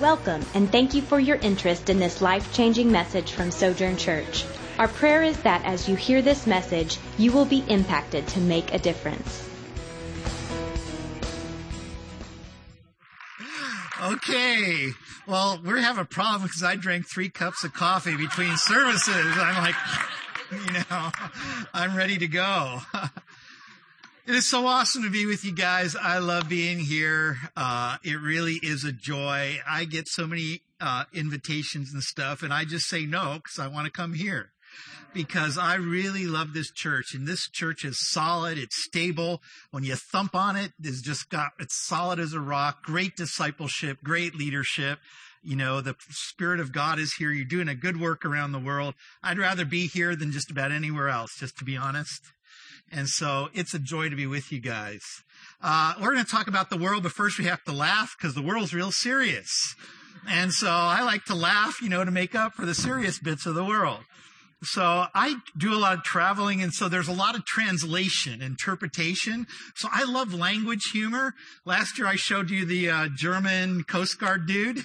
Welcome, and thank you for your interest in this life changing message from Sojourn Church. Our prayer is that as you hear this message, you will be impacted to make a difference. Okay. Well, we're have a problem because I drank three cups of coffee between services. I'm like, you know, I'm ready to go. It is so awesome to be with you guys. I love being here. Uh, it really is a joy. I get so many uh, invitations and stuff, and I just say no because I want to come here because I really love this church. And this church is solid, it's stable. When you thump on it, it's just got it's solid as a rock. Great discipleship, great leadership. You know, the Spirit of God is here. You're doing a good work around the world. I'd rather be here than just about anywhere else, just to be honest. And so it's a joy to be with you guys. Uh, we're going to talk about the world, but first we have to laugh because the world's real serious. And so I like to laugh, you know, to make up for the serious bits of the world. So I do a lot of traveling, and so there's a lot of translation, interpretation. So I love language humor. Last year I showed you the uh, German Coast Guard dude.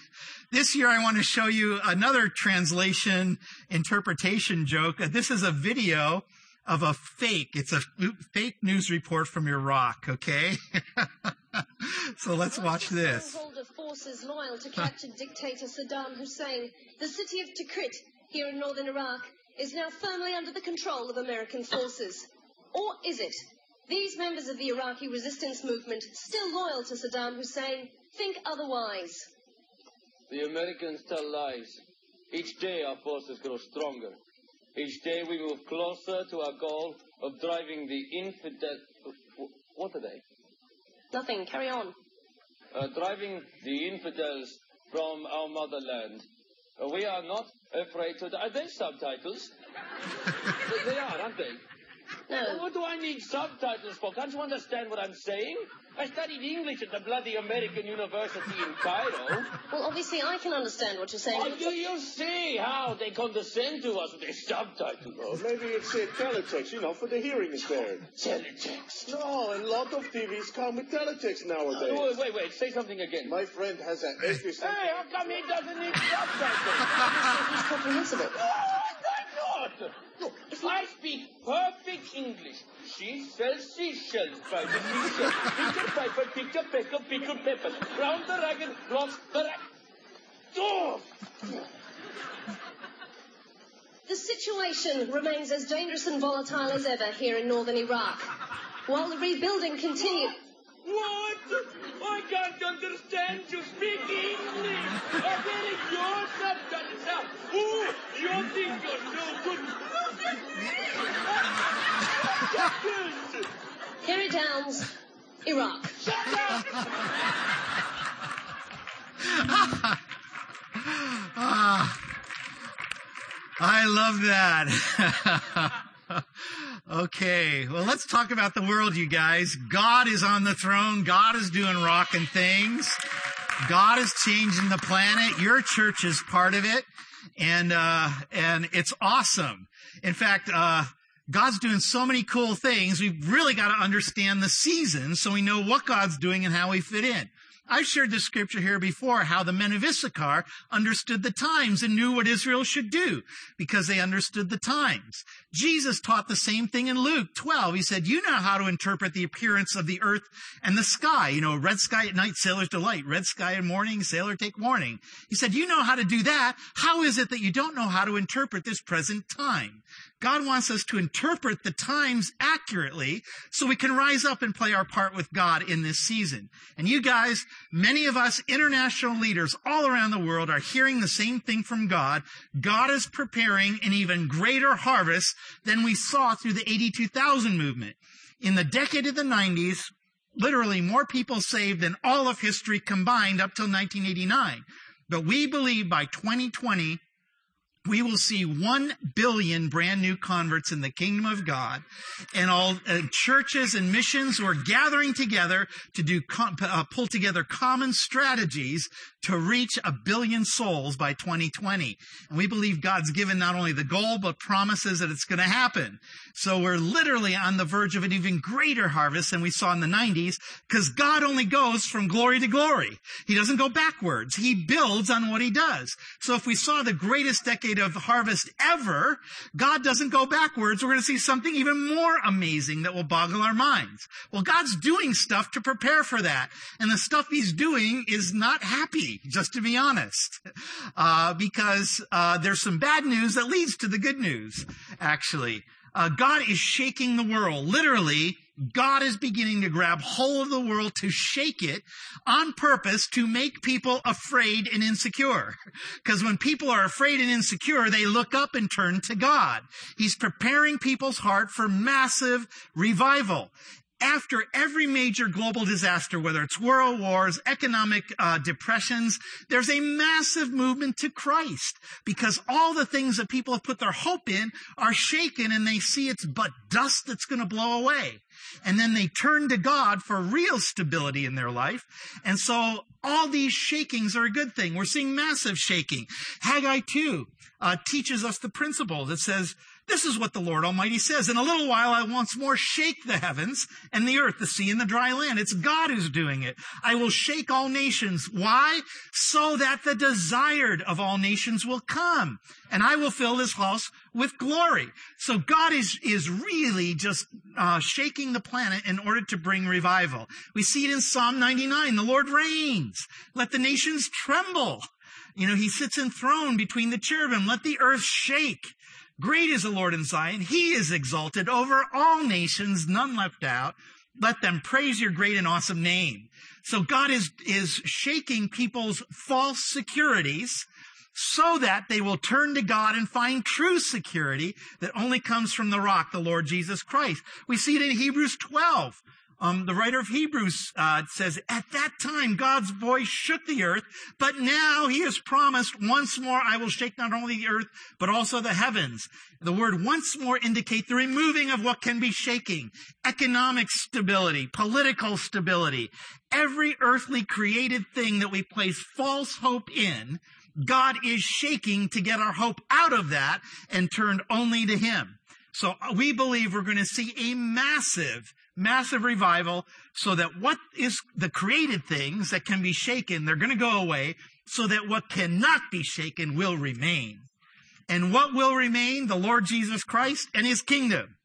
This year I want to show you another translation interpretation joke. This is a video of a fake. It's a fake news report from Iraq, okay? so let's watch this. of forces loyal to captured dictator Saddam Hussein, the city of Tikrit here in northern Iraq is now firmly under the control of American forces. Or is it? These members of the Iraqi resistance movement, still loyal to Saddam Hussein, think otherwise. The Americans tell lies. Each day our forces grow stronger. Each day we move closer to our goal of driving the infidel. What are they? Nothing. Carry on. Uh, driving the infidels from our motherland. Uh, we are not afraid to. Are they subtitles? they are, aren't they? No. What do I need subtitles for? Can't you understand what I'm saying? I studied English at the bloody American University in Cairo. Well, obviously I can understand what you're saying. Oh, do you see how they condescend to us with their subtitles? Well, maybe it's uh, teletext, you know, for the hearing impaired. Teletext. No, and a lot of TVs come with teletext nowadays. Oh, wait, wait, wait. Say something again. My friend has an SBS. Hey, how come he doesn't need subtitles? It's comprehensible. Oh, why not? Look, I speak perfect English, she sells seashells by the seashell. Pick a piper, pick a pecker, pick a pepper. Round the ragged, lost the rag. Oh! The situation remains as dangerous and volatile as ever here in northern Iraq. While the rebuilding continues. What? I can't understand you speak English. I get it, your subtitles now. You you're so good. Downs, Iraq. Ah, I love that. okay, well, let's talk about the world, you guys. God is on the throne. God is doing rocking things. God is changing the planet. Your church is part of it, and uh, and it's awesome. In fact, uh, God's doing so many cool things. We've really got to understand the seasons so we know what God's doing and how we fit in. I've shared this scripture here before, how the men of Issachar understood the times and knew what Israel should do because they understood the times. Jesus taught the same thing in Luke 12. He said, you know how to interpret the appearance of the earth and the sky. You know, red sky at night, sailor's delight. Red sky in morning, sailor take warning. He said, you know how to do that. How is it that you don't know how to interpret this present time? God wants us to interpret the times accurately so we can rise up and play our part with God in this season. And you guys, many of us international leaders all around the world are hearing the same thing from God. God is preparing an even greater harvest than we saw through the AD2000 movement. In the decade of the 90s, literally more people saved than all of history combined up till 1989. But we believe by 2020, we will see 1 billion brand new converts in the kingdom of God. And all uh, churches and missions who are gathering together to do com- uh, pull together common strategies to reach a billion souls by 2020. And we believe God's given not only the goal but promises that it's going to happen. So we're literally on the verge of an even greater harvest than we saw in the 90s because God only goes from glory to glory. He doesn't go backwards. He builds on what he does. So if we saw the greatest decade of harvest ever, God doesn't go backwards. We're going to see something even more amazing that will boggle our minds. Well, God's doing stuff to prepare for that. And the stuff he's doing is not happy, just to be honest. Uh, because, uh, there's some bad news that leads to the good news, actually. Uh, God is shaking the world. Literally, God is beginning to grab hold of the world to shake it on purpose to make people afraid and insecure. Because when people are afraid and insecure, they look up and turn to God. He's preparing people's heart for massive revival after every major global disaster, whether it's world wars, economic uh, depressions, there's a massive movement to Christ because all the things that people have put their hope in are shaken and they see it's but dust that's going to blow away. And then they turn to God for real stability in their life. And so all these shakings are a good thing. We're seeing massive shaking. Haggai 2 uh, teaches us the principle that says, this is what the Lord Almighty says. In a little while, I once more shake the heavens and the earth, the sea and the dry land. It's God who's doing it. I will shake all nations. Why? So that the desired of all nations will come and I will fill this house with glory. So God is, is really just uh, shaking the planet in order to bring revival. We see it in Psalm 99. The Lord reigns. Let the nations tremble. You know, he sits enthroned between the cherubim. Let the earth shake. Great is the Lord in Zion. He is exalted over all nations, none left out. Let them praise your great and awesome name. So God is, is shaking people's false securities so that they will turn to God and find true security that only comes from the rock, the Lord Jesus Christ. We see it in Hebrews 12. Um, the writer of Hebrews uh, says, At that time God's voice shook the earth, but now he has promised, once more I will shake not only the earth, but also the heavens. The word once more indicate the removing of what can be shaking. Economic stability, political stability. Every earthly created thing that we place false hope in, God is shaking to get our hope out of that and turned only to Him. So uh, we believe we're going to see a massive massive revival so that what is the created things that can be shaken, they're going to go away so that what cannot be shaken will remain. And what will remain? The Lord Jesus Christ and his kingdom.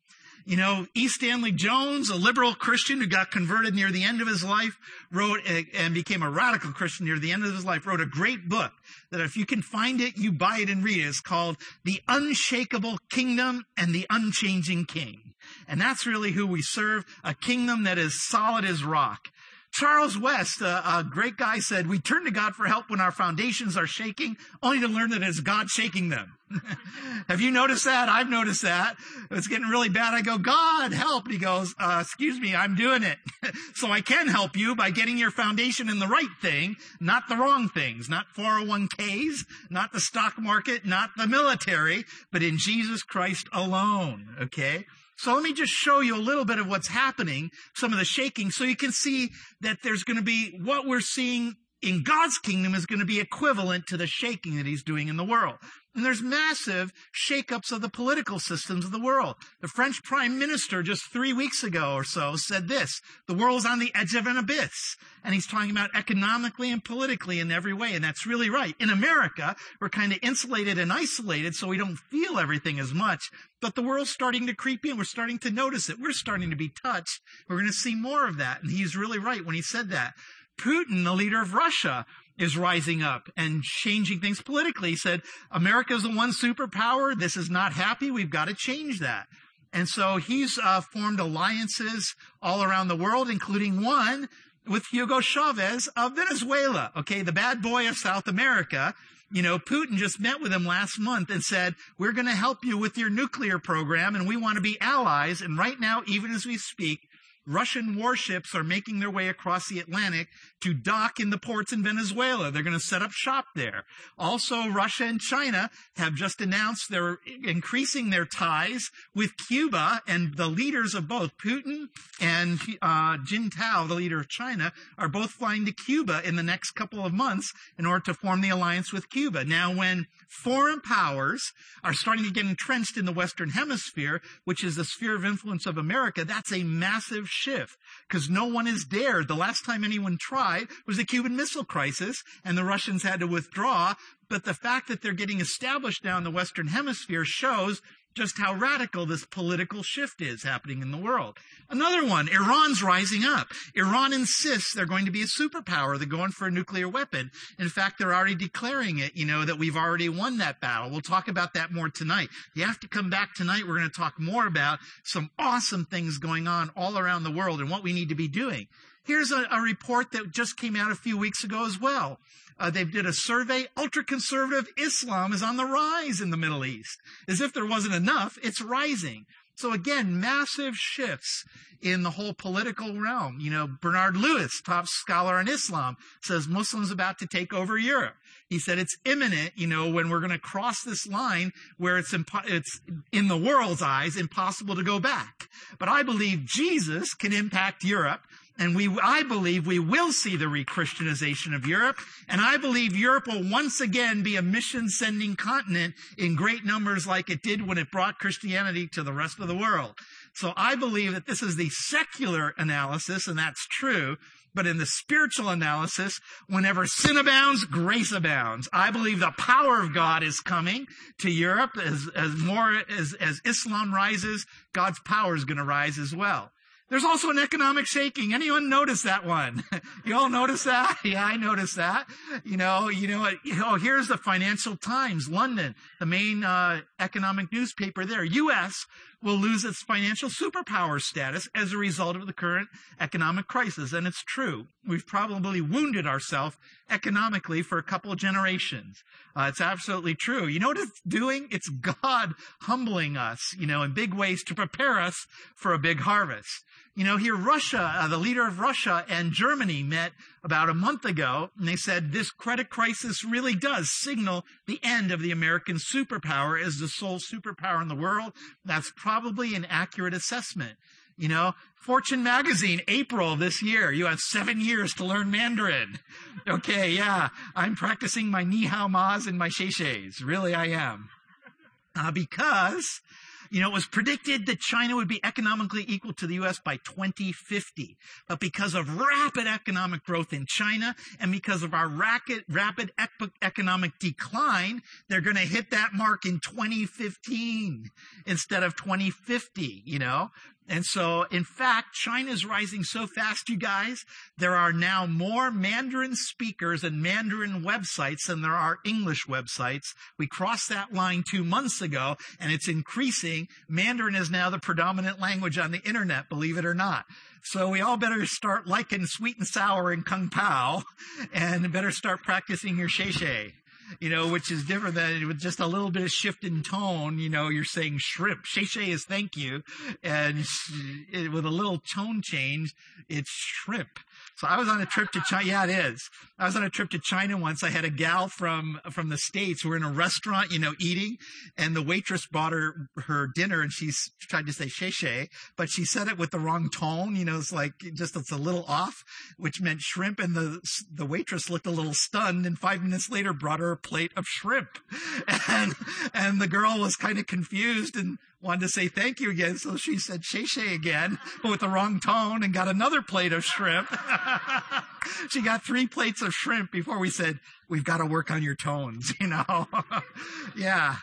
You know, E. Stanley Jones, a liberal Christian who got converted near the end of his life, wrote a, and became a radical Christian near the end of his life, wrote a great book that if you can find it, you buy it and read it. It's called The Unshakable Kingdom and the Unchanging King. And that's really who we serve, a kingdom that is solid as rock. Charles West, a, a, great guy, said, We turn to God for help when our foundations are shaking, only to learn that it's God shaking them. Have you noticed that? I've noticed that. It's getting really bad. I go, God, help. And he goes, uh, Excuse me, I'm doing it. so I can help you by getting your foundation in the right thing, not the wrong things, not 401ks, not the stock market, not the military, but in Jesus Christ alone. Okay? So let me just show you a little bit of what's happening, some of the shaking, so you can see that there's going to be what we're seeing in God's kingdom is going to be equivalent to the shaking that he's doing in the world. And there's massive shakeups of the political systems of the world. The French prime minister just three weeks ago or so said this, the world's on the edge of an abyss. And he's talking about economically and politically in every way. And that's really right. In America, we're kind of insulated and isolated, so we don't feel everything as much. But the world's starting to creep in. We're starting to notice it. We're starting to be touched. We're going to see more of that. And he's really right when he said that. Putin, the leader of Russia, is rising up and changing things politically. He said, America's the one superpower. This is not happy. We've got to change that. And so he's uh, formed alliances all around the world, including one with Hugo Chavez of Venezuela. Okay, the bad boy of South America. You know, Putin just met with him last month and said, we're going to help you with your nuclear program and we want to be allies. And right now, even as we speak, Russian warships are making their way across the Atlantic to dock in the ports in Venezuela. They're going to set up shop there. Also, Russia and China have just announced they're increasing their ties with Cuba, and the leaders of both Putin and uh, Jintao, the leader of China, are both flying to Cuba in the next couple of months in order to form the alliance with Cuba. Now, when foreign powers are starting to get entrenched in the Western Hemisphere, which is the sphere of influence of America, that's a massive shift because no one has dared. The last time anyone tried was the Cuban Missile Crisis, and the Russians had to withdraw. But the fact that they're getting established now in the Western Hemisphere shows just how radical this political shift is happening in the world. Another one, Iran's rising up. Iran insists they're going to be a superpower. They're going for a nuclear weapon. In fact, they're already declaring it, you know, that we've already won that battle. We'll talk about that more tonight. You have to come back tonight. We're going to talk more about some awesome things going on all around the world and what we need to be doing. Here's a, a report that just came out a few weeks ago as well. Uh, they did a survey. Ultra conservative Islam is on the rise in the Middle East. As if there wasn't enough, it's rising. So again, massive shifts in the whole political realm. You know, Bernard Lewis, top scholar on Islam, says Muslims about to take over Europe. He said it's imminent, you know, when we're going to cross this line where it's, impo- it's in the world's eyes impossible to go back. But I believe Jesus can impact Europe and we, I believe we will see the re-Christianization of Europe. And I believe Europe will once again be a mission sending continent in great numbers like it did when it brought Christianity to the rest of the world. So I believe that this is the secular analysis, and that's true. But in the spiritual analysis, whenever sin abounds, grace abounds. I believe the power of God is coming to Europe as, as more, as, as Islam rises, God's power is going to rise as well. There's also an economic shaking. Anyone notice that one? you all notice that? Yeah, I noticed that. You know, you know, what? oh, here's the Financial Times, London, the main uh, economic newspaper there. U.S. will lose its financial superpower status as a result of the current economic crisis. And it's true. We've probably wounded ourselves economically for a couple of generations. Uh, it's absolutely true. You know what it's doing? It's God humbling us, you know, in big ways to prepare us for a big harvest. You know, here Russia, uh, the leader of Russia and Germany met about a month ago, and they said this credit crisis really does signal the end of the American superpower as the sole superpower in the world. That's probably an accurate assessment. You know, Fortune magazine, April this year, you have seven years to learn Mandarin. Okay, yeah, I'm practicing my ni hao ma's and my she she's. Really, I am. Uh, because you know, it was predicted that China would be economically equal to the U.S. by 2050. But because of rapid economic growth in China and because of our rapid, economic decline, they're going to hit that mark in 2015 instead of 2050, you know? And so, in fact, China is rising so fast, you guys, there are now more Mandarin speakers and Mandarin websites than there are English websites. We crossed that line two months ago, and it's increasing. Mandarin is now the predominant language on the internet, believe it or not. So we all better start liking sweet and sour and kung pao, and better start practicing your shay shay you know, which is different than with just a little bit of shift in tone. You know, you're saying shrimp. Shay shay is thank you. And with a little tone change, it's shrimp. So I was on a trip to China. Yeah, it is. I was on a trip to China once. I had a gal from from the states. We're in a restaurant, you know, eating, and the waitress brought her her dinner, and she tried to say shay, but she said it with the wrong tone. You know, it's like just it's a little off, which meant shrimp. And the the waitress looked a little stunned, and five minutes later brought her a plate of shrimp, and and the girl was kind of confused and wanted to say thank you again. So she said shay shay again, but with the wrong tone and got another plate of shrimp. she got three plates of shrimp before we said, we've got to work on your tones, you know? yeah.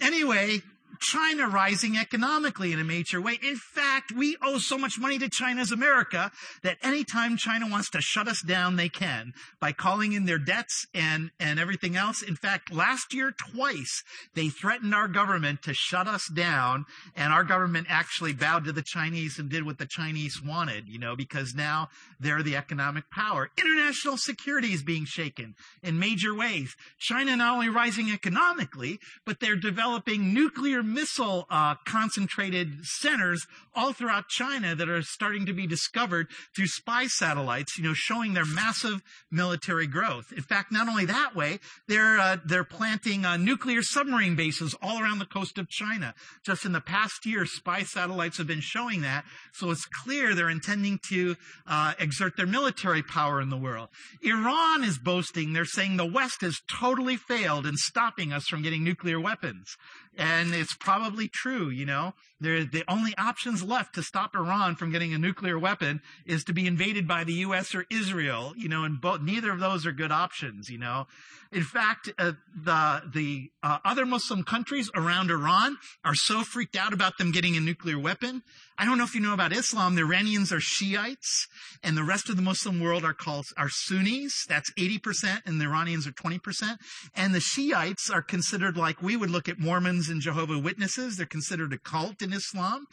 Anyway, China rising economically in a major way. In fact, we owe so much money to China as America that anytime China wants to shut us down, they can by calling in their debts and, and everything else. In fact, last year, twice, they threatened our government to shut us down and our government actually bowed to the Chinese and did what the Chinese wanted, you know, because now they're the economic power. International security is being shaken in major ways. China not only rising economically, but they're developing nuclear nuclear missile uh, concentrated centers all throughout China that are starting to be discovered through spy satellites, you know, showing their massive military growth. In fact, not only that way, they're uh, they're planting uh, nuclear submarine bases all around the coast of China. Just in the past year, spy satellites have been showing that, so it's clear they're intending to uh, exert their military power in the world. Iran is boasting; they're saying the West has totally failed in stopping us from getting nuclear weapons. And it's probably true, you know. They're, the only options left to stop Iran from getting a nuclear weapon is to be invaded by the U.S. or Israel, you know, and both, neither of those are good options, you know. In fact, uh, the, the uh, other Muslim countries around Iran are so freaked out about them getting a nuclear weapon. I don't know if you know about Islam. The Iranians are Shiites and the rest of the Muslim world are called, are Sunnis. That's 80% and the Iranians are 20%. And the Shiites are considered like we would look at Mormons and Jehovah Witnesses. They're considered a cult in Islam.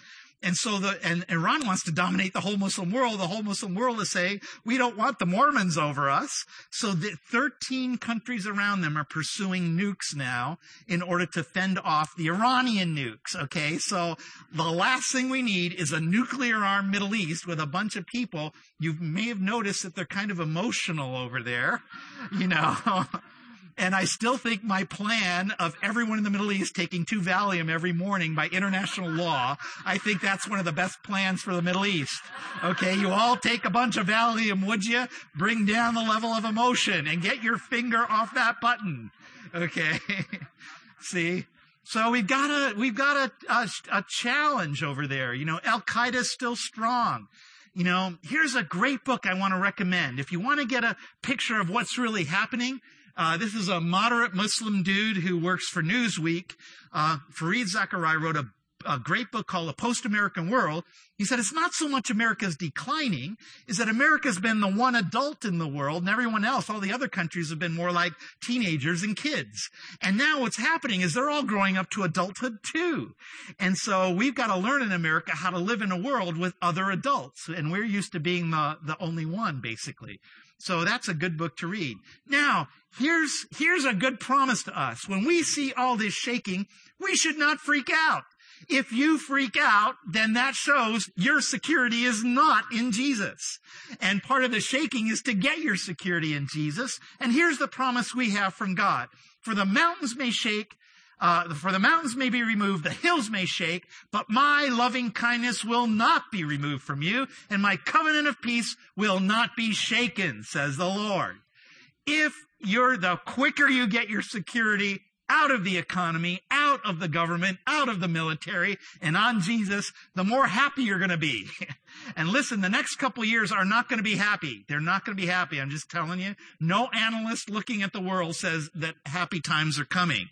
And so the, and Iran wants to dominate the whole Muslim world. The whole Muslim world is saying, we don't want the Mormons over us. So the 13 countries around them are pursuing nukes now in order to fend off the Iranian nukes. Okay. So the last thing we need is a nuclear armed Middle East with a bunch of people. You may have noticed that they're kind of emotional over there, you know. And I still think my plan of everyone in the Middle East taking two Valium every morning by international law, I think that's one of the best plans for the Middle East. Okay, you all take a bunch of Valium, would you? Bring down the level of emotion and get your finger off that button. Okay. See? So we've got a, we've got a, a, a challenge over there. You know, Al Qaeda's still strong. You know, here's a great book I want to recommend. If you want to get a picture of what's really happening, uh, this is a moderate Muslim dude who works for Newsweek. Uh, Fareed Zakaria wrote a, a great book called A Post-American World. He said it's not so much America's declining, is that America's been the one adult in the world and everyone else, all the other countries have been more like teenagers and kids. And now what's happening is they're all growing up to adulthood too. And so we've got to learn in America how to live in a world with other adults. And we're used to being the, the only one, basically. So that's a good book to read. Now, here's, here's a good promise to us. When we see all this shaking, we should not freak out. If you freak out, then that shows your security is not in Jesus. And part of the shaking is to get your security in Jesus. And here's the promise we have from God. For the mountains may shake, uh, for the mountains may be removed, the hills may shake, but my loving kindness will not be removed from you, and my covenant of peace will not be shaken, says the Lord. If you're, the quicker you get your security out of the economy, out of the government, out of the military, and on Jesus, the more happy you're going to be. and listen, the next couple years are not going to be happy. They're not going to be happy. I'm just telling you. No analyst looking at the world says that happy times are coming.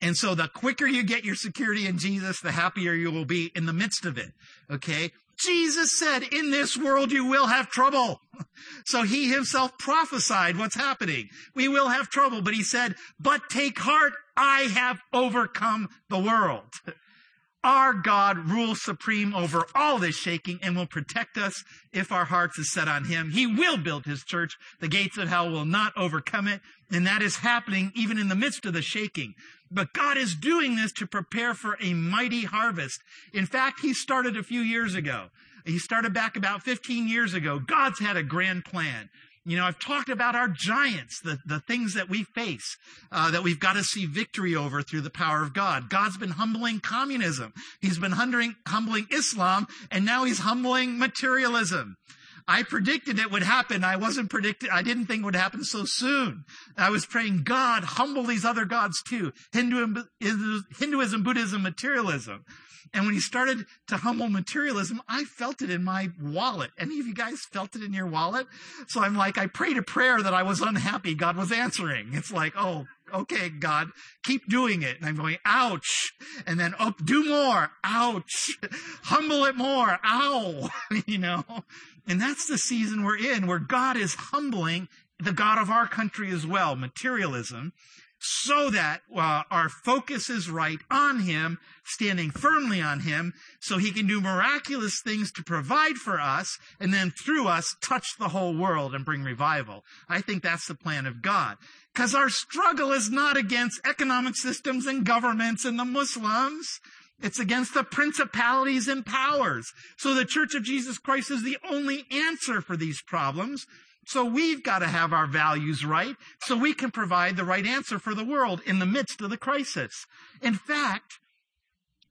And so the quicker you get your security in Jesus, the happier you will be in the midst of it. Okay? Jesus said, in this world you will have trouble. So he himself prophesied what's happening. We will have trouble, but he said, but take heart, I have overcome the world. Our God rules supreme over all this shaking and will protect us if our hearts is set on him. He will build his church. The gates of hell will not overcome it. And that is happening even in the midst of the shaking. But God is doing this to prepare for a mighty harvest. In fact, he started a few years ago. He started back about 15 years ago. God's had a grand plan. You know, I've talked about our giants, the, the things that we face, uh, that we've got to see victory over through the power of God. God's been humbling communism. He's been humbling, humbling Islam, and now he's humbling materialism. I predicted it would happen. I wasn't predicting, I didn't think it would happen so soon. I was praying, God, humble these other gods too. Hinduism, Hinduism Buddhism, materialism. And when he started to humble materialism, I felt it in my wallet. Any of you guys felt it in your wallet? So I'm like, I prayed a prayer that I was unhappy God was answering. It's like, oh, okay, God, keep doing it. And I'm going, ouch. And then, oh, do more. Ouch. Humble it more. Ow. you know? And that's the season we're in where God is humbling the God of our country as well, materialism so that uh, our focus is right on Him, standing firmly on Him, so He can do miraculous things to provide for us, and then through us touch the whole world and bring revival. I think that's the plan of God. Because our struggle is not against economic systems and governments and the Muslims. It's against the principalities and powers. So the Church of Jesus Christ is the only answer for these problems. So we've got to have our values right so we can provide the right answer for the world in the midst of the crisis. In fact,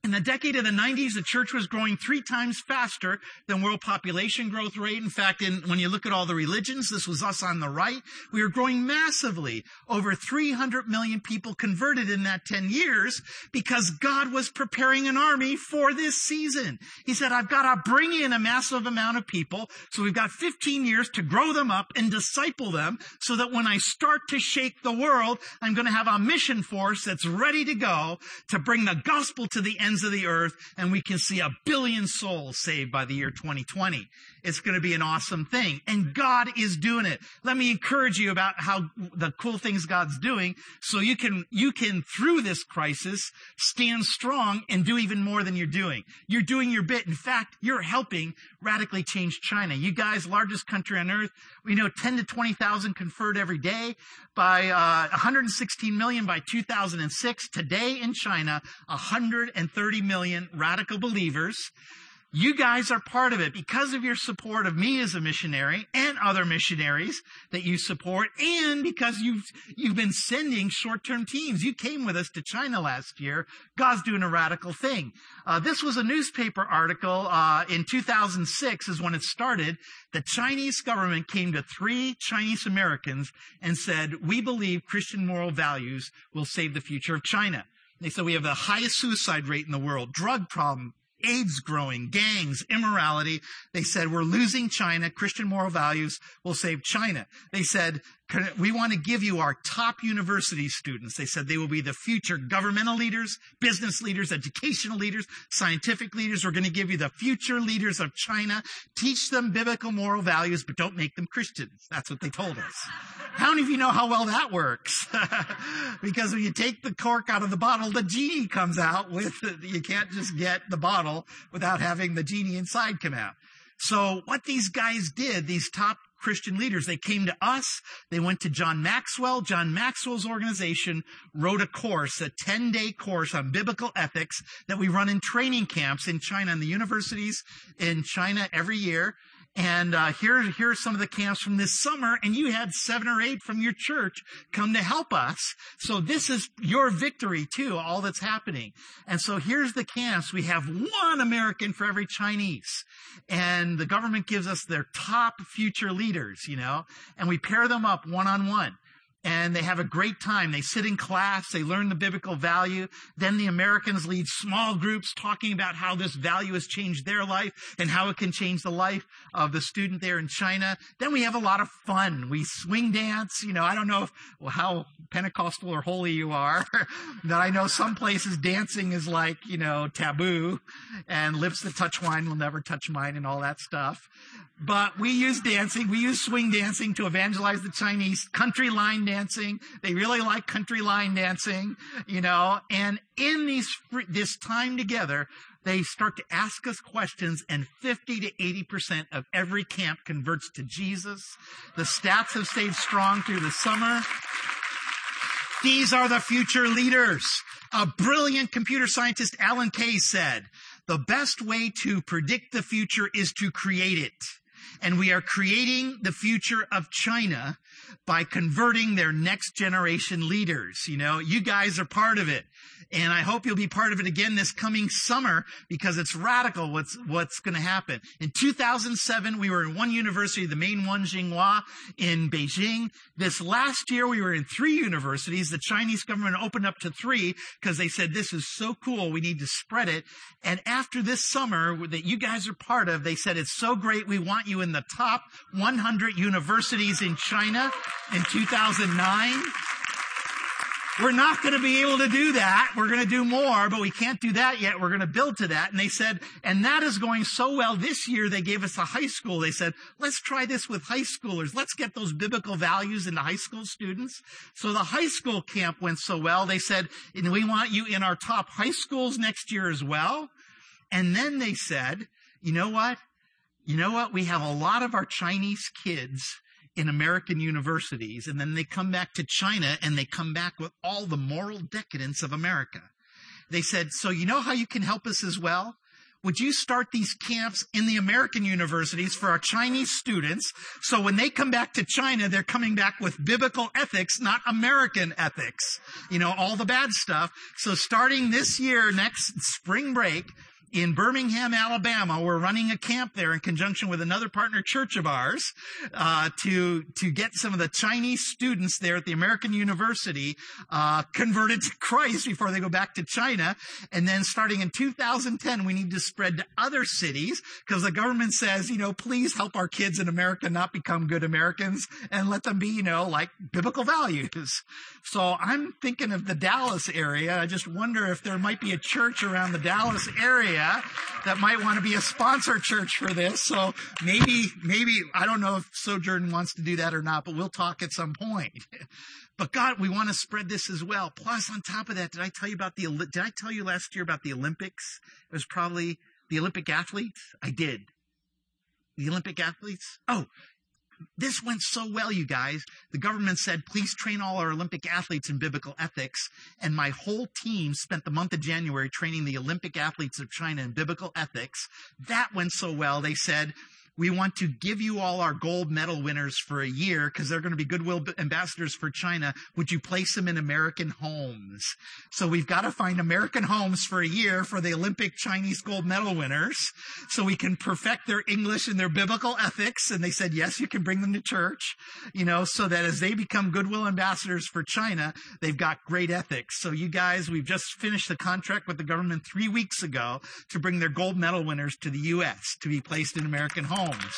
in the decade of the 90s, the church was growing three times faster than world population growth rate. In fact, in, when you look at all the religions, this was us on the right, we were growing massively. Over 300 million people converted in that 10 years because God was preparing an army for this season. He said, I've got to bring in a massive amount of people. So we've got 15 years to grow them up and disciple them so that when I start to shake the world, I'm going to have a mission force that's ready to go to bring the gospel to the end ends of the earth and we can see a billion souls saved by the year 2020. It's going to be an awesome thing. And God is doing it. Let me encourage you about how the cool things God's doing so you can, you can through this crisis stand strong and do even more than you're doing. You're doing your bit. In fact, you're helping radically change China. You guys, largest country on earth, we know 10 to 20,000 conferred every day by uh, 116 million by 2006. Today in China, 130 million radical believers. You guys are part of it because of your support of me as a missionary and other missionaries that you support and because you've, you've been sending short-term teams. You came with us to China last year. God's doing a radical thing. Uh, this was a newspaper article, uh, in 2006 is when it started. The Chinese government came to three Chinese Americans and said, we believe Christian moral values will save the future of China. They said we have the highest suicide rate in the world, drug problem, AIDS growing, gangs, immorality. They said, we're losing China. Christian moral values will save China. They said, we want to give you our top university students. They said they will be the future governmental leaders, business leaders, educational leaders, scientific leaders. We're going to give you the future leaders of China. Teach them biblical moral values, but don't make them Christians. That's what they told us. How many of you know how well that works? because when you take the cork out of the bottle, the genie comes out with, you can't just get the bottle without having the genie inside come out. So what these guys did, these top Christian leaders. They came to us. They went to John Maxwell. John Maxwell's organization wrote a course, a 10 day course on biblical ethics that we run in training camps in China and the universities in China every year. And uh, here, here are some of the camps from this summer, and you had seven or eight from your church come to help us. So this is your victory too, all that's happening. And so here's the camps. We have one American for every Chinese, and the government gives us their top future leaders, you know, and we pair them up one on one and they have a great time. They sit in class, they learn the biblical value. Then the Americans lead small groups talking about how this value has changed their life and how it can change the life of the student there in China. Then we have a lot of fun. We swing dance. You know, I don't know if, well, how Pentecostal or holy you are, that I know some places dancing is like, you know, taboo and lips that touch wine will never touch mine and all that stuff. But we use dancing, we use swing dancing to evangelize the Chinese, country line dancing. They really like country line dancing, you know, and in these, this time together, they start to ask us questions and 50 to 80% of every camp converts to Jesus. The stats have stayed strong through the summer. These are the future leaders. A brilliant computer scientist, Alan Kay, said, the best way to predict the future is to create it. And we are creating the future of China by converting their next generation leaders. You know, you guys are part of it. And I hope you'll be part of it again this coming summer because it's radical what's, what's going to happen. In 2007, we were in one university, the main one, Tsinghua, in Beijing. This last year, we were in three universities. The Chinese government opened up to three because they said, this is so cool. We need to spread it. And after this summer that you guys are part of, they said, it's so great. We want you in the top 100 universities in China in 2009. We're not going to be able to do that. We're going to do more, but we can't do that yet. We're going to build to that. And they said, and that is going so well this year, they gave us a high school. They said, let's try this with high schoolers. Let's get those biblical values into high school students. So the high school camp went so well. They said, and we want you in our top high schools next year as well. And then they said, you know what? You know what? We have a lot of our Chinese kids in American universities, and then they come back to China and they come back with all the moral decadence of America. They said, so you know how you can help us as well? Would you start these camps in the American universities for our Chinese students? So when they come back to China, they're coming back with biblical ethics, not American ethics. You know, all the bad stuff. So starting this year, next spring break, in Birmingham, Alabama. We're running a camp there in conjunction with another partner church of ours uh, to to get some of the Chinese students there at the American University uh, converted to Christ before they go back to China. And then starting in 2010, we need to spread to other cities because the government says, you know, please help our kids in America not become good Americans and let them be, you know, like biblical values. So I'm thinking of the Dallas area. I just wonder if there might be a church around the Dallas area that might want to be a sponsor church for this. So maybe, maybe, I don't know if Sojourn wants to do that or not, but we'll talk at some point. But God, we want to spread this as well. Plus, on top of that, did I tell you about the, did I tell you last year about the Olympics? It was probably the Olympic athletes. I did. The Olympic athletes. Oh, this went so well, you guys. The government said, please train all our Olympic athletes in biblical ethics. And my whole team spent the month of January training the Olympic athletes of China in biblical ethics. That went so well. They said, we want to give you all our gold medal winners for a year because they're going to be goodwill ambassadors for China. Would you place them in American homes? So we've got to find American homes for a year for the Olympic Chinese gold medal winners so we can perfect their English and their biblical ethics. And they said, yes, you can bring them to church, you know, so that as they become goodwill ambassadors for China, they've got great ethics. So you guys, we've just finished the contract with the government three weeks ago to bring their gold medal winners to the U.S. to be placed in American homes homes.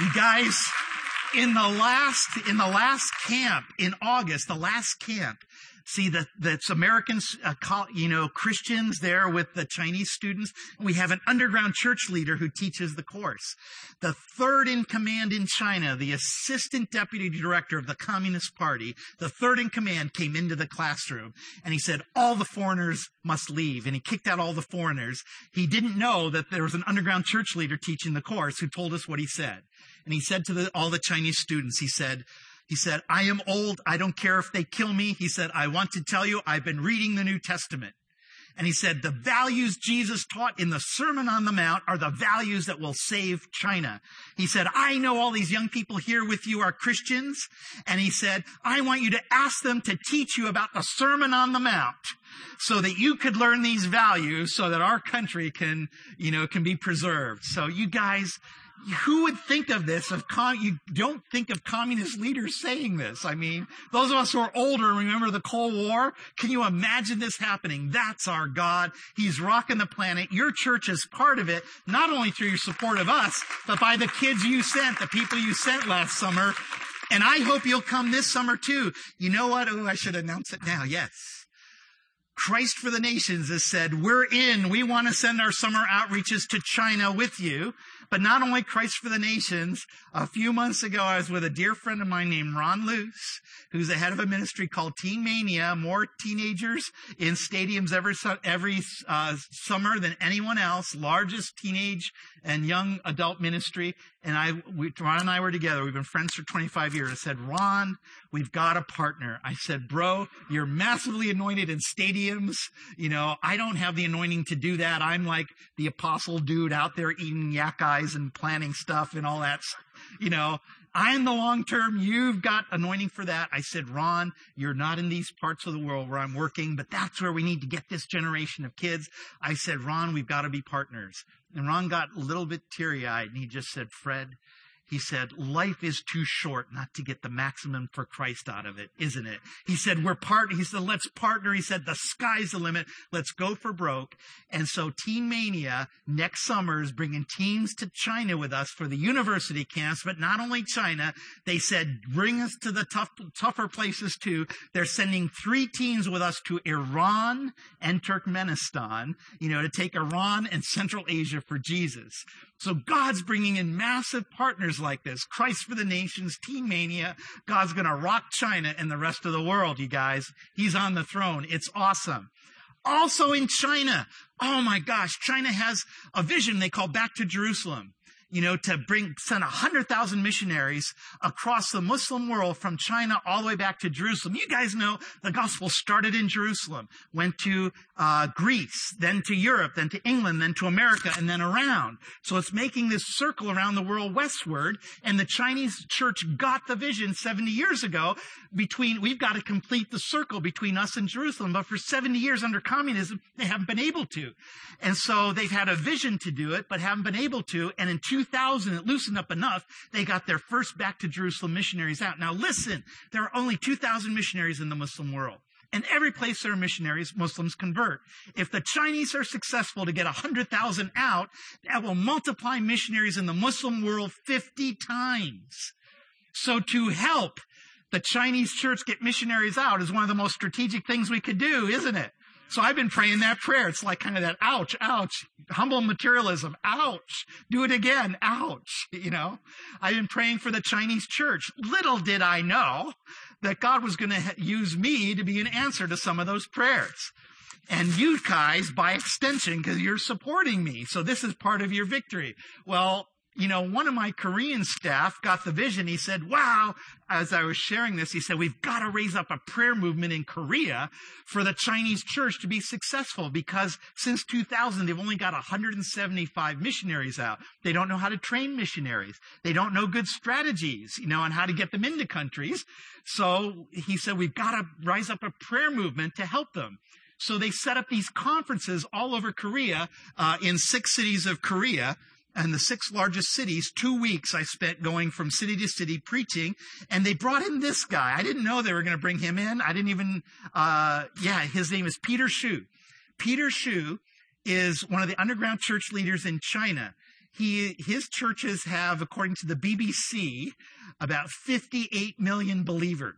You guys, in the last, in the last camp in August, the last camp, see that that's Americans, uh, you know, Christians there with the Chinese students. We have an underground church leader who teaches the course. The third in command in China, the assistant deputy director of the Communist Party, the third in command came into the classroom and he said, all the foreigners must leave. And he kicked out all the foreigners. He didn't know that there was an underground church leader teaching the course who told us what he said. And he said to the, all the Chinese students, he said, he said, I am old. I don't care if they kill me. He said, I want to tell you, I've been reading the New Testament. And he said, the values Jesus taught in the Sermon on the Mount are the values that will save China. He said, I know all these young people here with you are Christians. And he said, I want you to ask them to teach you about the Sermon on the Mount so that you could learn these values so that our country can, you know, can be preserved. So you guys, who would think of this if com- you don't think of communist leaders saying this? I mean, those of us who are older remember the Cold War. Can you imagine this happening? That's our God. He's rocking the planet. Your church is part of it, not only through your support of us, but by the kids you sent, the people you sent last summer. And I hope you'll come this summer too. You know what? Oh, I should announce it now. Yes. Christ for the Nations has said, we're in. We want to send our summer outreaches to China with you. But not only Christ for the Nations, a few months ago, I was with a dear friend of mine named Ron Luce, who's the head of a ministry called Teen Mania, more teenagers in stadiums every, every uh, summer than anyone else, largest teenage and young adult ministry. And I, we, Ron and I were together. We've been friends for 25 years. I said, Ron, we've got a partner. I said, bro, you're massively anointed in stadiums. You know, I don't have the anointing to do that. I'm like the apostle dude out there eating yak eyes and planning stuff and all that. You know, I am the long term. You've got anointing for that. I said, Ron, you're not in these parts of the world where I'm working, but that's where we need to get this generation of kids. I said, Ron, we've got to be partners. And Ron got a little bit teary eyed and he just said, Fred, he said, life is too short not to get the maximum for Christ out of it, isn't it? He said, we're part, he said, let's partner. He said, the sky's the limit. Let's go for broke. And so Teen Mania next summer is bringing teams to China with us for the university camps, but not only China. They said, bring us to the tough, tougher places too. They're sending three teams with us to Iran and Turkmenistan, you know, to take Iran and Central Asia for Jesus. So God's bringing in massive partners like this. Christ for the Nations, Teen Mania. God's going to rock China and the rest of the world, you guys. He's on the throne. It's awesome. Also in China. Oh my gosh, China has a vision they call Back to Jerusalem. You know, to bring, send 100,000 missionaries across the Muslim world from China all the way back to Jerusalem. You guys know the gospel started in Jerusalem, went to uh, Greece, then to Europe, then to England, then to America, and then around. So it's making this circle around the world westward, and the Chinese church got the vision 70 years ago between, we've got to complete the circle between us and Jerusalem, but for 70 years under communism, they haven't been able to. And so they've had a vision to do it, but haven't been able to, and in 2000, it loosened up enough, they got their first back to Jerusalem missionaries out. Now listen, there are only 2,000 missionaries in the Muslim world. And every place there are missionaries, Muslims convert. If the Chinese are successful to get 100,000 out, that will multiply missionaries in the Muslim world 50 times. So to help the Chinese church get missionaries out is one of the most strategic things we could do, isn't it? So I've been praying that prayer. It's like kind of that ouch, ouch, humble materialism, ouch, do it again, ouch, you know. I've been praying for the Chinese church. Little did I know that God was going to use me to be an answer to some of those prayers. And you guys, by extension, because you're supporting me. So this is part of your victory. Well, you know, one of my Korean staff got the vision. He said, wow, as I was sharing this, he said, we've got to raise up a prayer movement in Korea for the Chinese church to be successful because since 2000, they've only got 175 missionaries out. They don't know how to train missionaries. They don't know good strategies, you know, on how to get them into countries. So he said, we've got to rise up a prayer movement to help them. So they set up these conferences all over Korea, uh, in six cities of Korea and the six largest cities. Two weeks I spent going from city to city preaching, and they brought in this guy. I didn't know they were going to bring him in. I didn't even, uh, yeah, his name is Peter Xu. Peter Xu is one of the underground church leaders in China. He, his churches have, according to the BBC, about 58 million believers.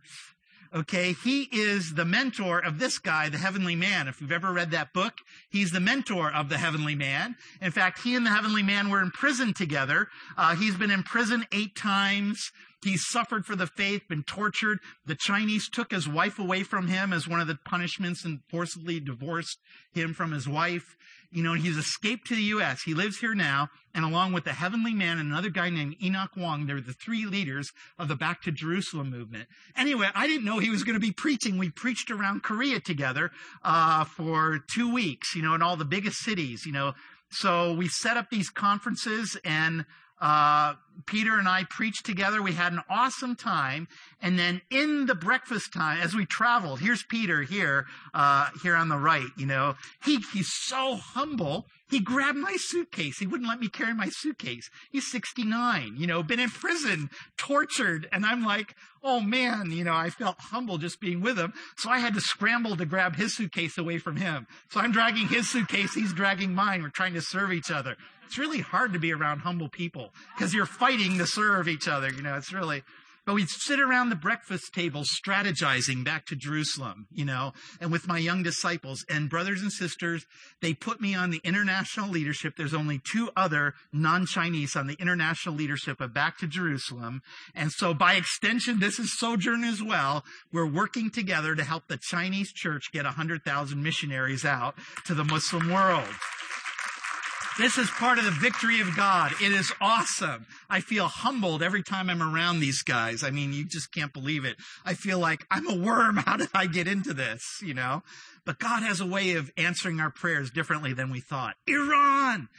Okay, he is the mentor of this guy, the heavenly man. If you've ever read that book, he's the mentor of the heavenly man. In fact, he and the heavenly man were in prison together. Uh, he's been in prison eight times. He's suffered for the faith, been tortured. The Chinese took his wife away from him as one of the punishments and forcibly divorced him from his wife. You know, he's escaped to the U.S. He lives here now, and along with the heavenly man and another guy named Enoch Wang, they're the three leaders of the Back to Jerusalem movement. Anyway, I didn't know he was going to be preaching. We preached around Korea together uh, for two weeks, you know, in all the biggest cities, you know. So we set up these conferences, and uh, Peter and I preached together. We had an awesome time. And then in the breakfast time, as we traveled, here's Peter here, uh, here on the right, you know, he, he's so humble. He grabbed my suitcase. He wouldn't let me carry my suitcase. He's 69, you know, been in prison, tortured. And I'm like, oh man, you know, I felt humble just being with him. So I had to scramble to grab his suitcase away from him. So I'm dragging his suitcase. He's dragging mine. We're trying to serve each other. It's really hard to be around humble people because you're fighting to serve each other. You know, it's really, but we'd sit around the breakfast table strategizing back to Jerusalem, you know, and with my young disciples and brothers and sisters, they put me on the international leadership. There's only two other non-Chinese on the international leadership of Back to Jerusalem. And so by extension, this is Sojourn as well. We're working together to help the Chinese church get 100,000 missionaries out to the Muslim world. This is part of the victory of God. It is awesome. I feel humbled every time I'm around these guys. I mean, you just can't believe it. I feel like I'm a worm. How did I get into this? You know? But God has a way of answering our prayers differently than we thought. Iran!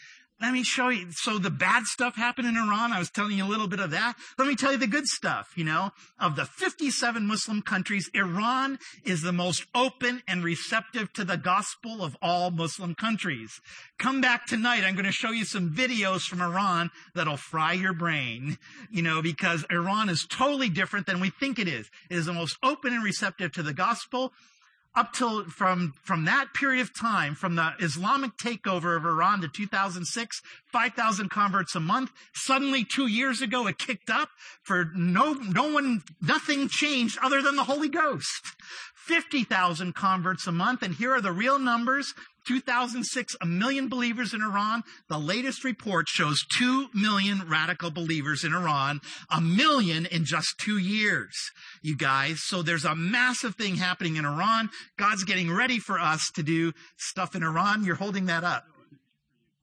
Let me show you. So the bad stuff happened in Iran. I was telling you a little bit of that. Let me tell you the good stuff, you know. Of the 57 Muslim countries, Iran is the most open and receptive to the gospel of all Muslim countries. Come back tonight. I'm going to show you some videos from Iran that'll fry your brain, you know, because Iran is totally different than we think it is. It is the most open and receptive to the gospel up till from from that period of time, from the Islamic takeover of Iran to 2006, 5,000 converts a month. Suddenly, two years ago, it kicked up. For no no one, nothing changed other than the Holy Ghost. 50,000 converts a month, and here are the real numbers. 2006, a million believers in Iran. The latest report shows 2 million radical believers in Iran, a million in just two years, you guys. So there's a massive thing happening in Iran. God's getting ready for us to do stuff in Iran. You're holding that up.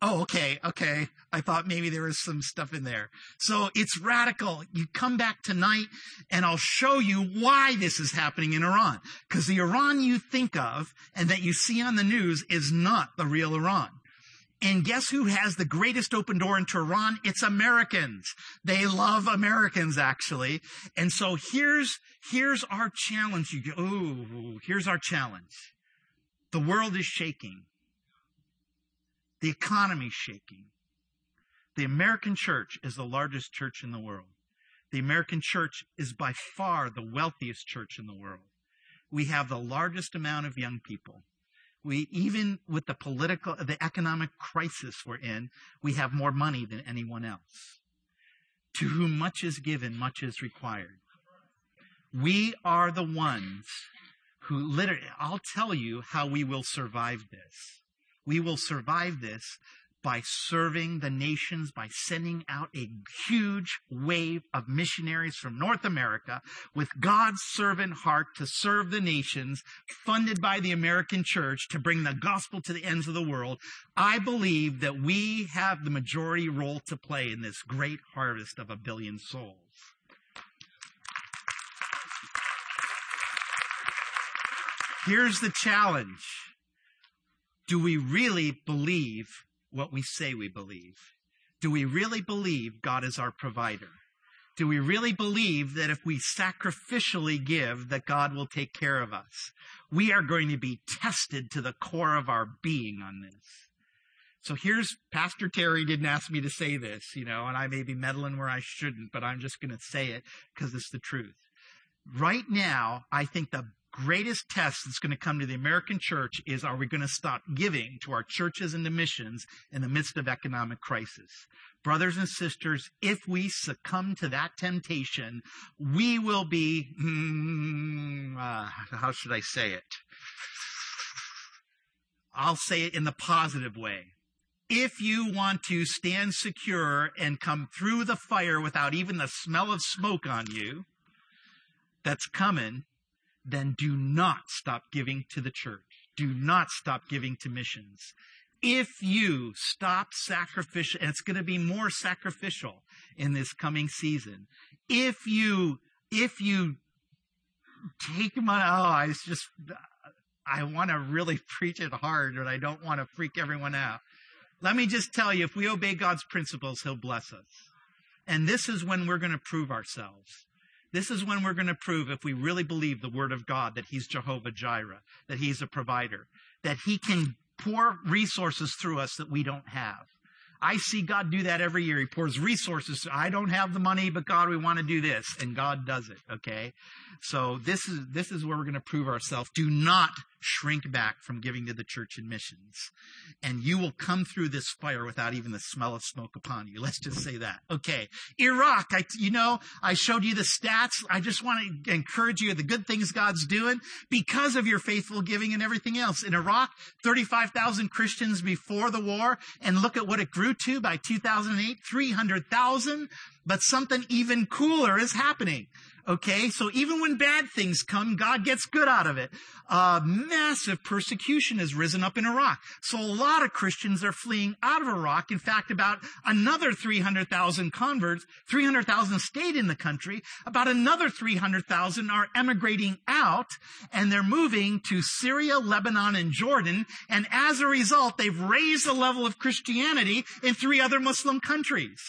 Oh, okay, okay. I thought maybe there was some stuff in there. So it's radical. You come back tonight and I'll show you why this is happening in Iran. Because the Iran you think of and that you see on the news is not the real Iran. And guess who has the greatest open door into Iran? It's Americans. They love Americans, actually. And so here's, here's our challenge. You go, ooh, here's our challenge. The world is shaking. The economy's shaking. The American church is the largest church in the world. The American church is by far the wealthiest church in the world. We have the largest amount of young people. We, even with the political, the economic crisis we're in, we have more money than anyone else. To whom much is given, much is required. We are the ones who literally, I'll tell you how we will survive this. We will survive this by serving the nations, by sending out a huge wave of missionaries from North America with God's servant heart to serve the nations, funded by the American church to bring the gospel to the ends of the world. I believe that we have the majority role to play in this great harvest of a billion souls. Here's the challenge. Do we really believe what we say we believe? Do we really believe God is our provider? Do we really believe that if we sacrificially give, that God will take care of us? We are going to be tested to the core of our being on this. So here's Pastor Terry didn't ask me to say this, you know, and I may be meddling where I shouldn't, but I'm just going to say it because it's the truth. Right now, I think the greatest test that's going to come to the American church is are we going to stop giving to our churches and the missions in the midst of economic crisis? Brothers and sisters, if we succumb to that temptation, we will be, mm, uh, how should I say it? I'll say it in the positive way. If you want to stand secure and come through the fire without even the smell of smoke on you, that's coming, then do not stop giving to the church. Do not stop giving to missions. If you stop sacrificial, and it's going to be more sacrificial in this coming season. If you, if you take money, oh, I just, I want to really preach it hard, but I don't want to freak everyone out. Let me just tell you, if we obey God's principles, He'll bless us. And this is when we're going to prove ourselves. This is when we're going to prove if we really believe the word of God that he's Jehovah Jireh, that he's a provider, that he can pour resources through us that we don't have. I see God do that every year. He pours resources. I don't have the money, but God, we want to do this. And God does it. Okay. So this is, this is where we're going to prove ourselves. Do not shrink back from giving to the church and missions. And you will come through this fire without even the smell of smoke upon you. Let's just say that. Okay. Iraq, I, you know, I showed you the stats. I just want to encourage you the good things God's doing because of your faithful giving and everything else. In Iraq, 35,000 Christians before the war. And look at what it grew to by 2008, 300,000. But something even cooler is happening. Okay, so even when bad things come, God gets good out of it. Uh, massive persecution has risen up in Iraq. So a lot of Christians are fleeing out of Iraq. In fact, about another 300,000 converts, 300,000 stayed in the country. About another 300,000 are emigrating out and they're moving to Syria, Lebanon, and Jordan. And as a result, they've raised the level of Christianity in three other Muslim countries.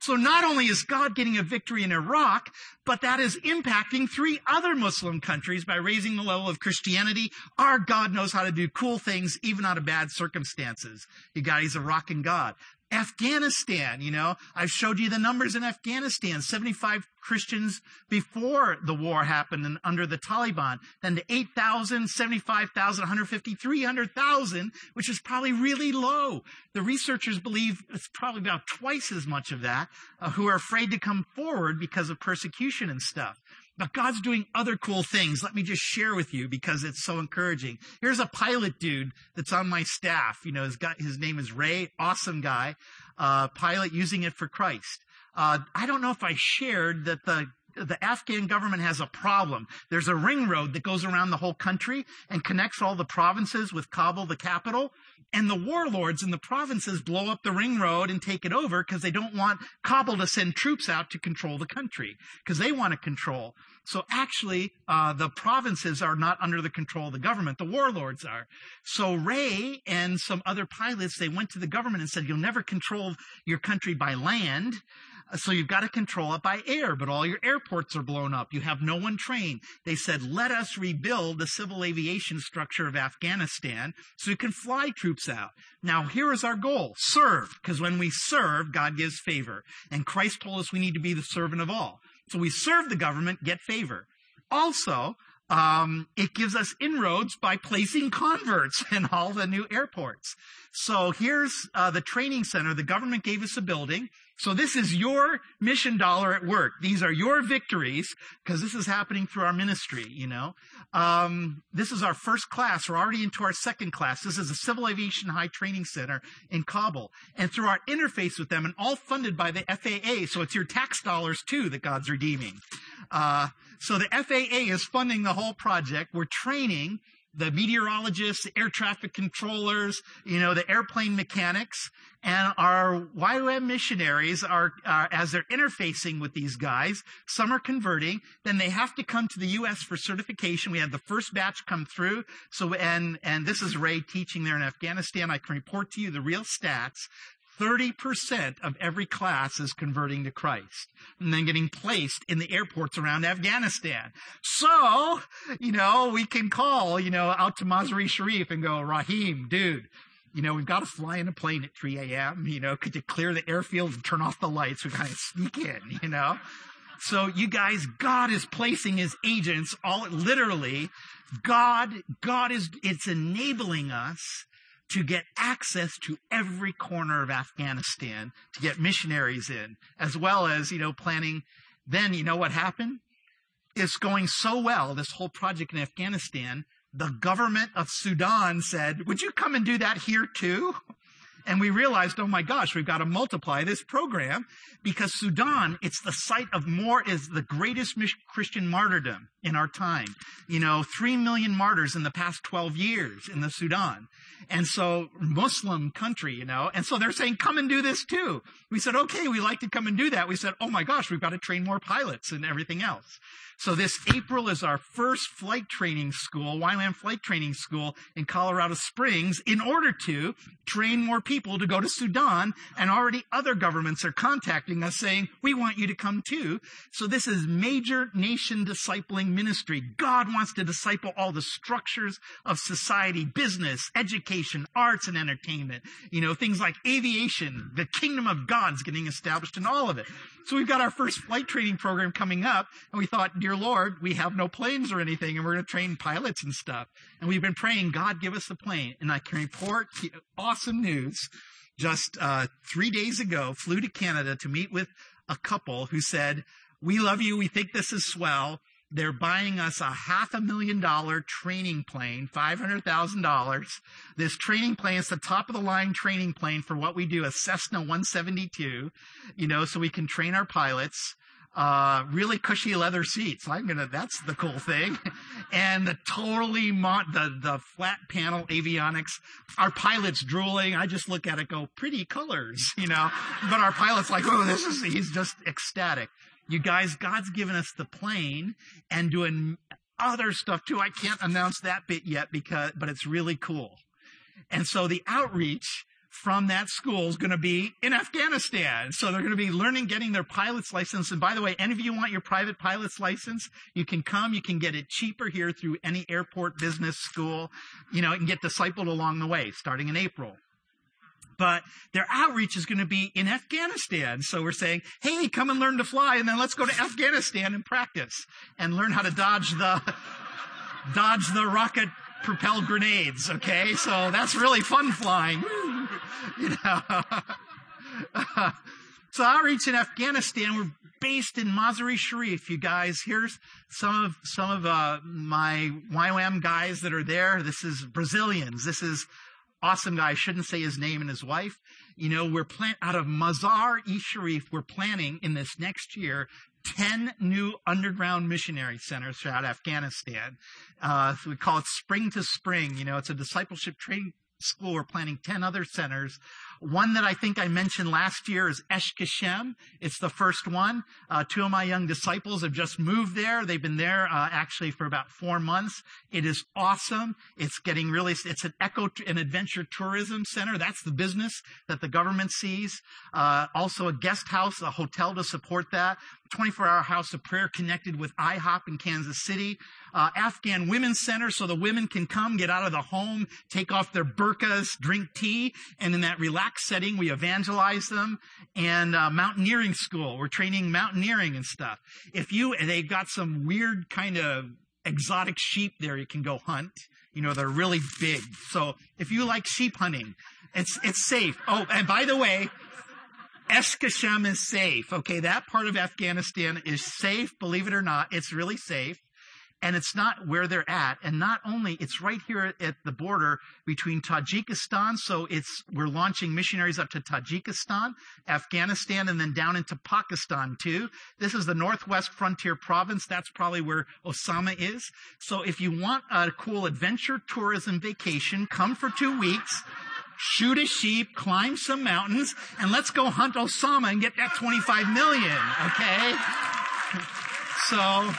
So not only is God getting a victory in Iraq, but that is impacting three other Muslim countries by raising the level of Christianity. Our God knows how to do cool things even out of bad circumstances. You got, he's a rocking God. Afghanistan, you know, I've showed you the numbers in Afghanistan. 75 Christians before the war happened and under the Taliban, then to 8,000, 75,000, 150, 300,000, which is probably really low. The researchers believe it's probably about twice as much of that uh, who are afraid to come forward because of persecution and stuff. But God's doing other cool things. Let me just share with you because it's so encouraging. Here's a pilot dude that's on my staff. You know, his, got, his name is Ray. Awesome guy. Uh, pilot using it for Christ. Uh, I don't know if I shared that the the Afghan government has a problem. There's a ring road that goes around the whole country and connects all the provinces with Kabul, the capital. And the warlords in the provinces blow up the ring road and take it over because they don't want Kabul to send troops out to control the country because they want to control. So actually, uh, the provinces are not under the control of the government. The warlords are. So Ray and some other pilots, they went to the government and said, you'll never control your country by land. So you've got to control it by air, but all your airports are blown up. You have no one trained. They said, let us rebuild the civil aviation structure of Afghanistan so you can fly troops out. Now here is our goal. Serve. Because when we serve, God gives favor. And Christ told us we need to be the servant of all. So we serve the government, get favor. Also, um, it gives us inroads by placing converts in all the new airports. So here's uh, the training center. The government gave us a building. So this is your mission dollar at work. These are your victories because this is happening through our ministry, you know. Um, this is our first class. We're already into our second class. This is a Civil Aviation High Training Center in Kabul. And through our interface with them and all funded by the FAA. So it's your tax dollars too that God's redeeming. Uh, so the FAA is funding the whole project. We're training the meteorologists, the air traffic controllers, you know, the airplane mechanics, and our YWAM missionaries are, uh, as they're interfacing with these guys, some are converting, then they have to come to the U.S. for certification. We had the first batch come through. So, and, and this is Ray teaching there in Afghanistan. I can report to you the real stats. 30% of every class is converting to Christ and then getting placed in the airports around Afghanistan. So, you know, we can call, you know, out to Mazar-e Sharif and go, Rahim, dude, you know, we've got to fly in a plane at 3 a.m. You know, could you clear the airfield and turn off the lights? We kind of sneak in, you know? So you guys, God is placing his agents all literally. God, God is, it's enabling us to get access to every corner of Afghanistan, to get missionaries in, as well as, you know, planning. Then, you know what happened? It's going so well, this whole project in Afghanistan, the government of Sudan said, Would you come and do that here too? And we realized, oh my gosh, we've got to multiply this program because Sudan, it's the site of more, is the greatest Christian martyrdom in our time. You know, three million martyrs in the past 12 years in the Sudan. And so, Muslim country, you know, and so they're saying, come and do this too. We said, okay, we like to come and do that. We said, oh my gosh, we've got to train more pilots and everything else. So this April is our first flight training school, YWAM flight training school in Colorado Springs in order to train more people to go to Sudan. And already other governments are contacting us saying, we want you to come too. So this is major nation discipling ministry. God wants to disciple all the structures of society, business, education, arts and entertainment. You know, things like aviation, the kingdom of God's getting established in all of it. So we've got our first flight training program coming up, and we thought, dear Lord, we have no planes or anything, and we're going to train pilots and stuff. And we've been praying, God, give us a plane. And I can report awesome news. Just uh, three days ago, flew to Canada to meet with a couple who said, "We love you. We think this is swell. They're buying us a half a million dollar training plane, $500,000. This training plane is the top of the line training plane for what we do, a Cessna 172, you know, so we can train our pilots. Uh, really cushy leather seats. I'm gonna, that's the cool thing. and the totally mon- the, the flat panel avionics. Our pilot's drooling. I just look at it, go, pretty colors, you know. But our pilot's like, oh, this is, he's just ecstatic. You guys, God's given us the plane and doing other stuff too. I can't announce that bit yet because, but it's really cool. And so the outreach from that school is going to be in Afghanistan. So they're going to be learning, getting their pilot's license. And by the way, any of you want your private pilot's license, you can come. You can get it cheaper here through any airport business school, you know, and get discipled along the way, starting in April but their outreach is going to be in Afghanistan. So we're saying, hey, come and learn to fly, and then let's go to Afghanistan and practice and learn how to dodge the dodge the rocket propelled grenades. Okay, so that's really fun flying. you know. so outreach in Afghanistan, we're based in Mazar-e Sharif. You guys, here's some of some of uh, my YWAM guys that are there. This is Brazilians. This is awesome guy. I shouldn't say his name and his wife. You know, we're out of Mazar e Sharif, we're planning in this next year 10 new underground missionary centers throughout Afghanistan. Uh, we call it Spring to Spring. You know, it's a discipleship training school. We're planning 10 other centers. One that I think I mentioned last year is Eshkashem. It's the first one. Uh, two of my young disciples have just moved there. They've been there uh, actually for about four months. It is awesome. It's getting really, it's an eco and adventure tourism center. That's the business that the government sees. Uh, also a guest house, a hotel to support that. 24 hour house of prayer connected with IHOP in Kansas City. Uh, Afghan Women's Center so the women can come, get out of the home, take off their burqas, drink tea, and in that relaxed setting, we evangelize them. And uh, mountaineering school, we're training mountaineering and stuff. If you, they've got some weird kind of exotic sheep there you can go hunt. You know, they're really big. So if you like sheep hunting, it's, it's safe. Oh, and by the way, Esh is safe. Okay, that part of Afghanistan is safe, believe it or not. It's really safe. And it's not where they're at. And not only, it's right here at the border between Tajikistan. So it's, we're launching missionaries up to Tajikistan, Afghanistan, and then down into Pakistan too. This is the Northwest Frontier Province. That's probably where Osama is. So if you want a cool adventure tourism vacation, come for two weeks shoot a sheep, climb some mountains, and let's go hunt Osama and get that 25 million, okay? So,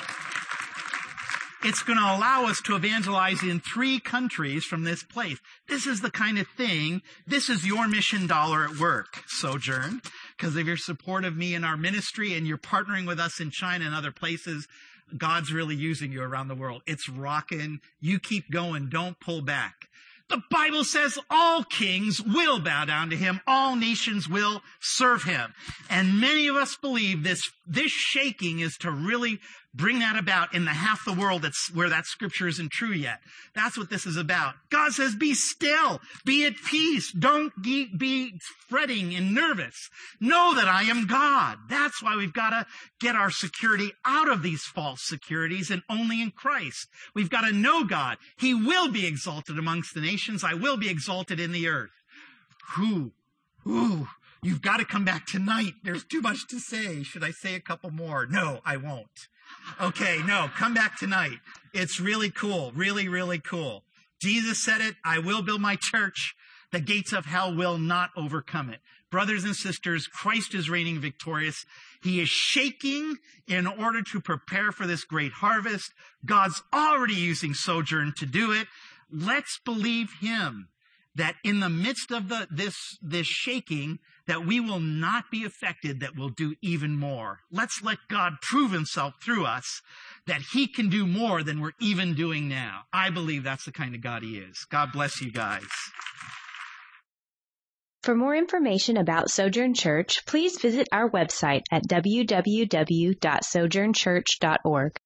it's going to allow us to evangelize in three countries from this place. This is the kind of thing, this is your mission dollar at work, Sojourn, because of your support of me and our ministry and you're partnering with us in China and other places. God's really using you around the world. It's rocking. You keep going. Don't pull back. The Bible says all kings will bow down to him. All nations will serve him. And many of us believe this, this shaking is to really bring that about in the half the world that's where that scripture isn't true yet. That's what this is about. God says, be still, be at peace. Don't be fretting and nervous. Know that I am God. That's why we've got to get our security out of these false securities and only in Christ. We've got to know God. He will be exalted amongst the nations. I will be exalted in the earth. Who? Who? You've got to come back tonight. There's too much to say. Should I say a couple more? No, I won't. Okay, no, come back tonight. It's really cool. Really, really cool. Jesus said it. I will build my church. The gates of hell will not overcome it. Brothers and sisters, Christ is reigning victorious. He is shaking in order to prepare for this great harvest. God's already using Sojourn to do it. Let's believe him that in the midst of the, this, this shaking, that we will not be affected, that we'll do even more. Let's let God prove himself through us that he can do more than we're even doing now. I believe that's the kind of God he is. God bless you guys. For more information about Sojourn Church, please visit our website at www.sojournchurch.org.